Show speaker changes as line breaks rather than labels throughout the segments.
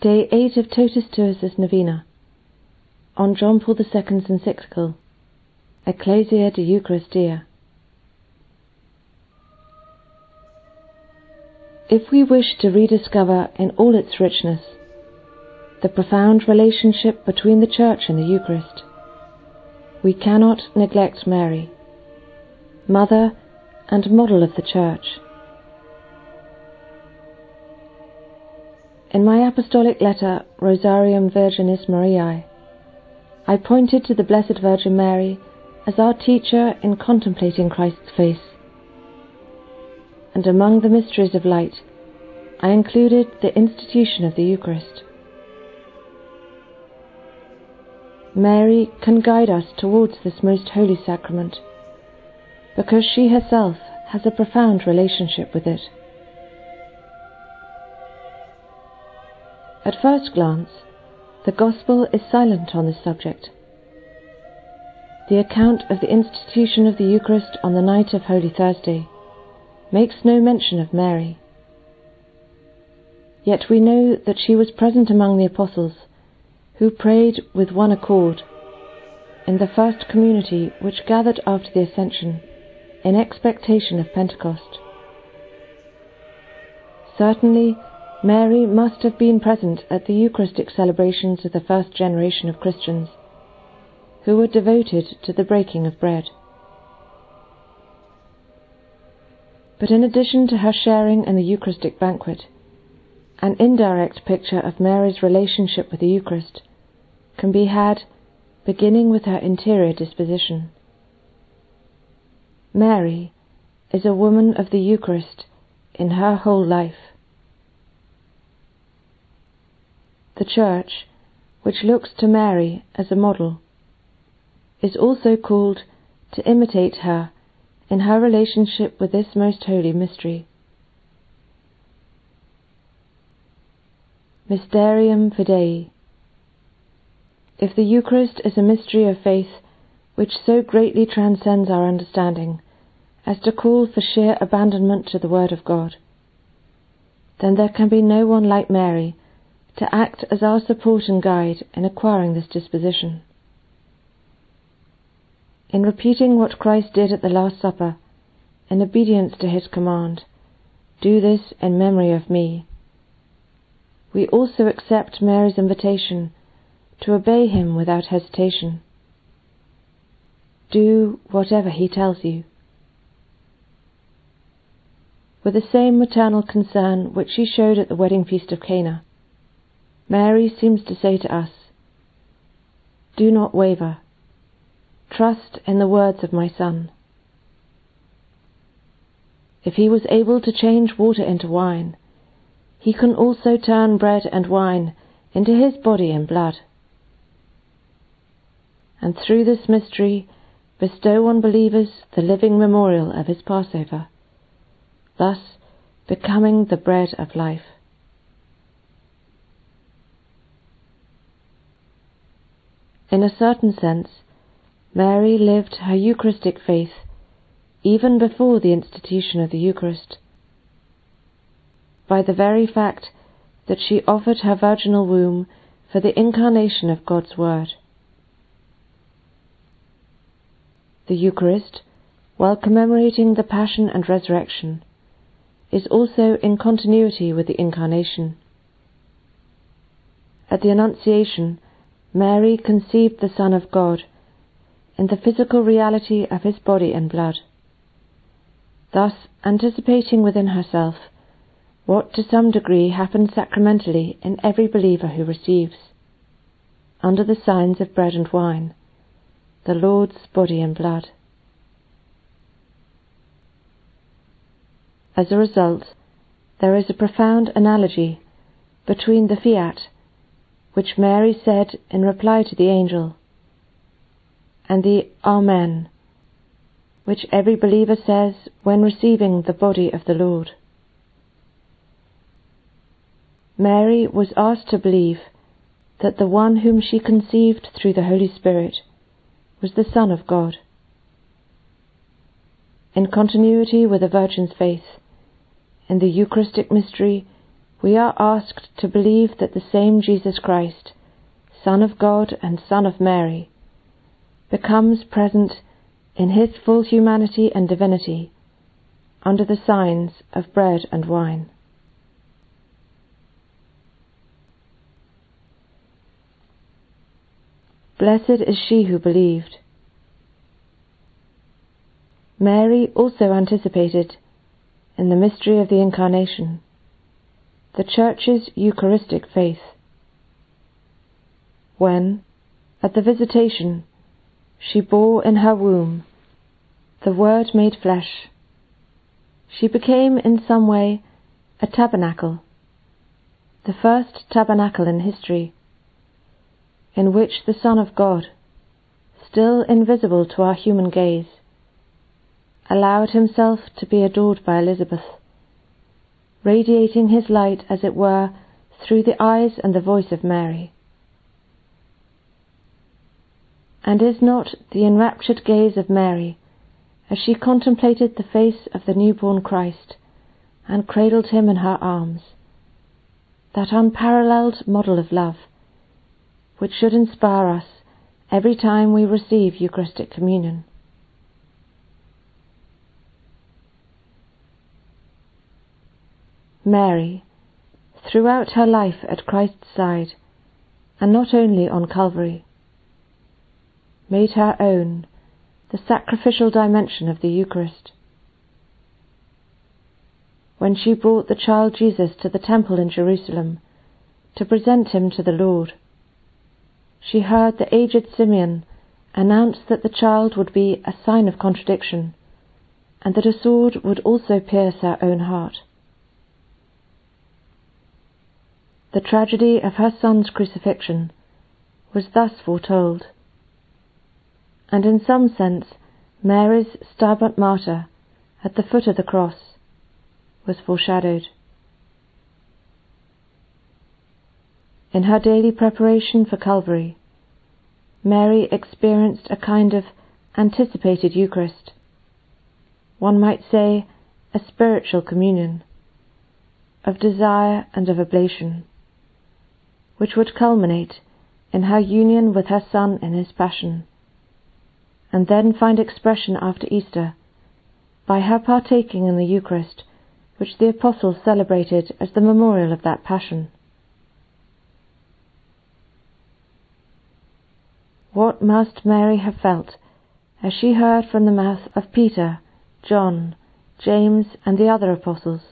Day 8 of Totus2us's Novena on John Paul II's encyclical Ecclesia de Eucharistia. If we wish to rediscover in all its richness the profound relationship between the Church and the Eucharist, we cannot neglect Mary, Mother and Model of the Church. In my apostolic letter Rosarium Virginis Mariae, I pointed to the Blessed Virgin Mary as our teacher in contemplating Christ's face. And among the mysteries of light, I included the institution of the Eucharist. Mary can guide us towards this most holy sacrament because she herself has a profound relationship with it. At first glance, the Gospel is silent on this subject. The account of the institution of the Eucharist on the night of Holy Thursday makes no mention of Mary. Yet we know that she was present among the apostles, who prayed with one accord in the first community which gathered after the Ascension in expectation of Pentecost. Certainly, Mary must have been present at the Eucharistic celebrations of the first generation of Christians, who were devoted to the breaking of bread. But in addition to her sharing in the Eucharistic banquet, an indirect picture of Mary's relationship with the Eucharist can be had beginning with her interior disposition. Mary is a woman of the Eucharist in her whole life. The Church, which looks to Mary as a model, is also called to imitate her in her relationship with this most holy mystery. Mysterium Fidei. If the Eucharist is a mystery of faith which so greatly transcends our understanding as to call for sheer abandonment to the Word of God, then there can be no one like Mary to act as our support and guide in acquiring this disposition. In repeating what Christ did at the Last Supper, in obedience to his command, Do this in memory of me, we also accept Mary's invitation to obey him without hesitation. Do whatever he tells you. With the same maternal concern which she showed at the wedding feast of Cana, Mary seems to say to us, Do not waver. Trust in the words of my Son. If he was able to change water into wine, he can also turn bread and wine into his body and blood. And through this mystery, bestow on believers the living memorial of his Passover, thus becoming the bread of life. In a certain sense, Mary lived her Eucharistic faith even before the institution of the Eucharist. By the very fact that she offered her virginal womb for the incarnation of God's Word. The Eucharist, while commemorating the Passion and Resurrection, is also in continuity with the Incarnation. At the Annunciation, Mary conceived the Son of God in the physical reality of his body and blood, thus anticipating within herself what to some degree happens sacramentally in every believer who receives, under the signs of bread and wine, the Lord's body and blood. As a result, there is a profound analogy between the fiat which Mary said in reply to the angel, and the Amen, which every believer says when receiving the body of the Lord. Mary was asked to believe that the one whom she conceived through the Holy Spirit was the Son of God. In continuity with the Virgin's faith, in the Eucharistic mystery, we are asked to believe that the same Jesus Christ, Son of God and Son of Mary, becomes present in his full humanity and divinity under the signs of bread and wine. Blessed is she who believed. Mary also anticipated, in the mystery of the Incarnation, the Church's Eucharistic faith. When, at the Visitation, she bore in her womb the Word made flesh, she became in some way a tabernacle, the first tabernacle in history, in which the Son of God, still invisible to our human gaze, allowed himself to be adored by Elizabeth, radiating his light, as it were, through the eyes and the voice of Mary. And is not the enraptured gaze of Mary, as she contemplated the face of the newborn Christ and cradled him in her arms, that unparalleled model of love, which should inspire us every time we receive Eucharistic communion? Mary, throughout her life at Christ's side, and not only on Calvary, made her own the sacrificial dimension of the Eucharist. When she brought the child Jesus to the temple in Jerusalem to present him to the Lord, she heard the aged Simeon announce that the child would be a sign of contradiction, and that a sword would also pierce her own heart. The tragedy of her son's crucifixion was thus foretold, and in some sense Mary's Stabat Mater at the foot of the cross was foreshadowed. In her daily preparation for Calvary, Mary experienced a kind of anticipated Eucharist, one might say a spiritual communion, of desire and of oblation which would culminate in her union with her Son in his passion, and then find expression after Easter by her partaking in the Eucharist, which the Apostles celebrated as the memorial of that passion. What must Mary have felt as she heard from the mouth of Peter, John, James, and the other Apostles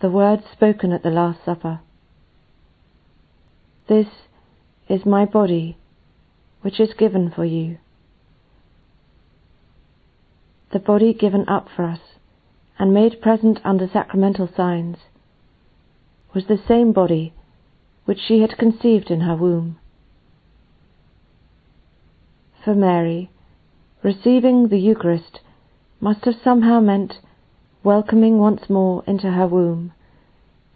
the words spoken at the Last Supper? This is my body, which is given for you. The body given up for us and made present under sacramental signs was the same body which she had conceived in her womb. For Mary, receiving the Eucharist must have somehow meant welcoming once more into her womb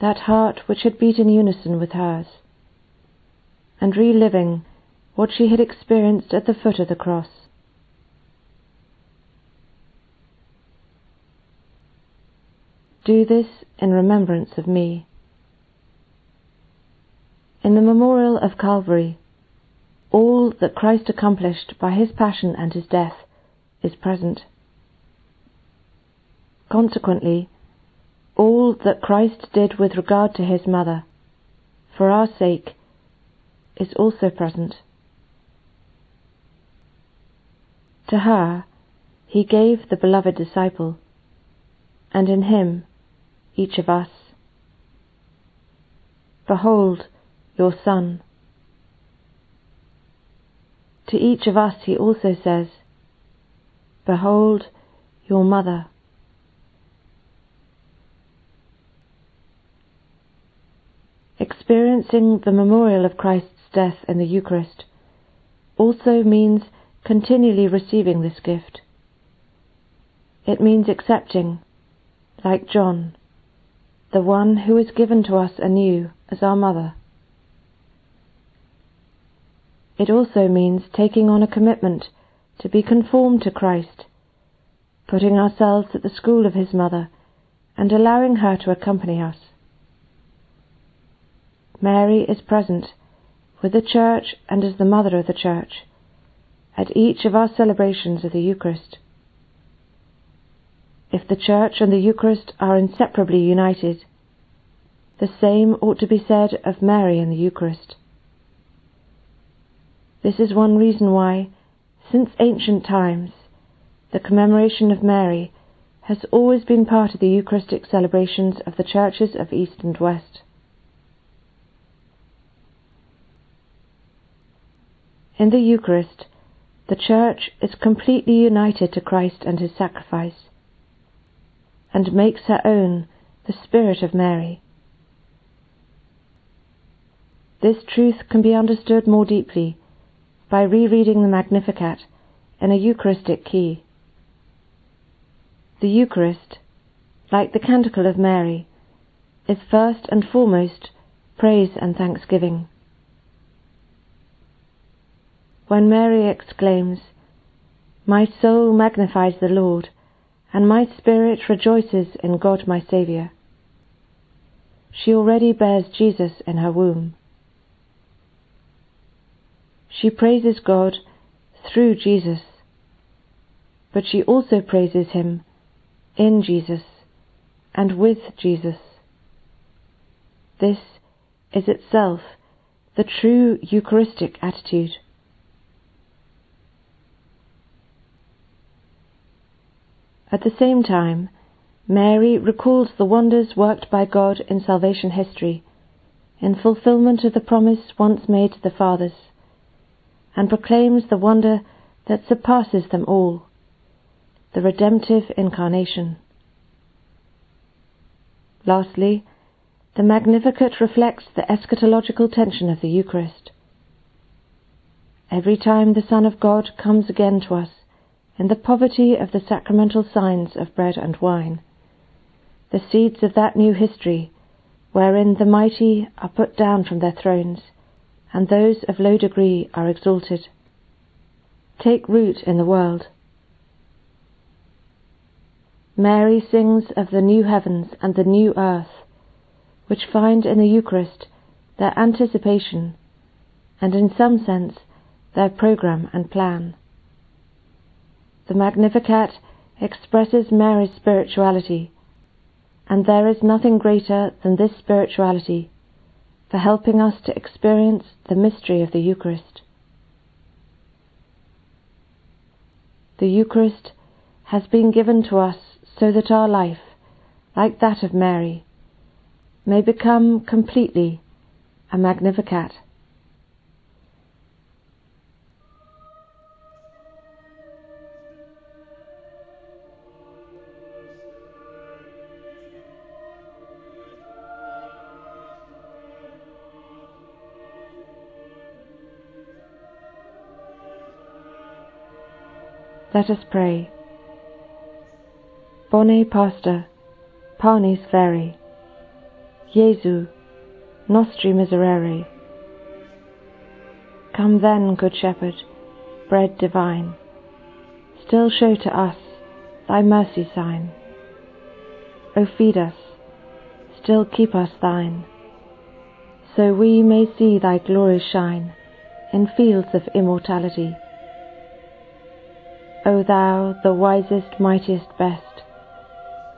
that heart which had beat in unison with hers and reliving what she had experienced at the foot of the cross. Do this in remembrance of me. In the memorial of Calvary, all that Christ accomplished by his passion and his death is present. Consequently, all that Christ did with regard to his mother, for our sake, is also present. To her he gave the beloved disciple, and in him each of us. Behold your Son. To each of us he also says, Behold your Mother. Experiencing the memorial of Christ's death in the Eucharist also means continually receiving this gift. It means accepting, like John, the one who is given to us anew as our mother. It also means taking on a commitment to be conformed to Christ, putting ourselves at the school of his mother and allowing her to accompany us. Mary is present with the Church and as the Mother of the Church at each of our celebrations of the Eucharist. If the Church and the Eucharist are inseparably united, the same ought to be said of Mary and the Eucharist. This is one reason why, since ancient times, the commemoration of Mary has always been part of the Eucharistic celebrations of the churches of East and West. In the Eucharist, the Church is completely united to Christ and his sacrifice, and makes her own the Spirit of Mary. This truth can be understood more deeply by rereading the Magnificat in a Eucharistic key. The Eucharist, like the Canticle of Mary, is first and foremost praise and thanksgiving. When Mary exclaims, My soul magnifies the Lord, and my spirit rejoices in God my Saviour, she already bears Jesus in her womb. She praises God through Jesus, but she also praises Him in Jesus and with Jesus. This is itself the true Eucharistic attitude. At the same time, Mary recalls the wonders worked by God in salvation history in fulfillment of the promise once made to the fathers, and proclaims the wonder that surpasses them all the redemptive incarnation. Lastly, the Magnificat reflects the eschatological tension of the Eucharist. Every time the Son of God comes again to us in the poverty of the sacramental signs of bread and wine, the seeds of that new history wherein the mighty are put down from their thrones and those of low degree are exalted, take root in the world. Mary sings of the new heavens and the new earth, which find in the Eucharist their anticipation and, in some sense, their programme and plan. The Magnificat expresses Mary's spirituality, and there is nothing greater than this spirituality for helping us to experience the mystery of the Eucharist. The Eucharist has been given to us so that our life, like that of Mary, may become completely a Magnificat. Let us pray. Bone Pastor, panis vere, Jesu, nostri miserere. Come then, Good Shepherd, Bread divine, Still show to us thy mercy sign. O feed us, still keep us thine, So we may see thy glory shine In fields of immortality. O thou, the wisest, mightiest, best,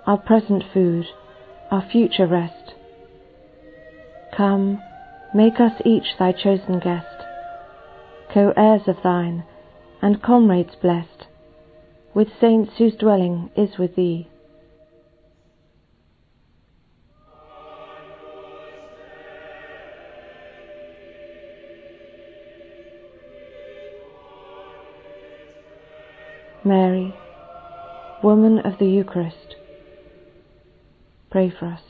our present food, our future rest. Come, make us each thy chosen guest, co heirs of thine, and comrades blest, with saints whose dwelling is with thee. Mary, Woman of the Eucharist, Pray for us.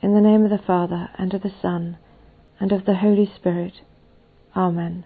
In the name of the Father, and of the Son, and of the Holy Spirit. Amen.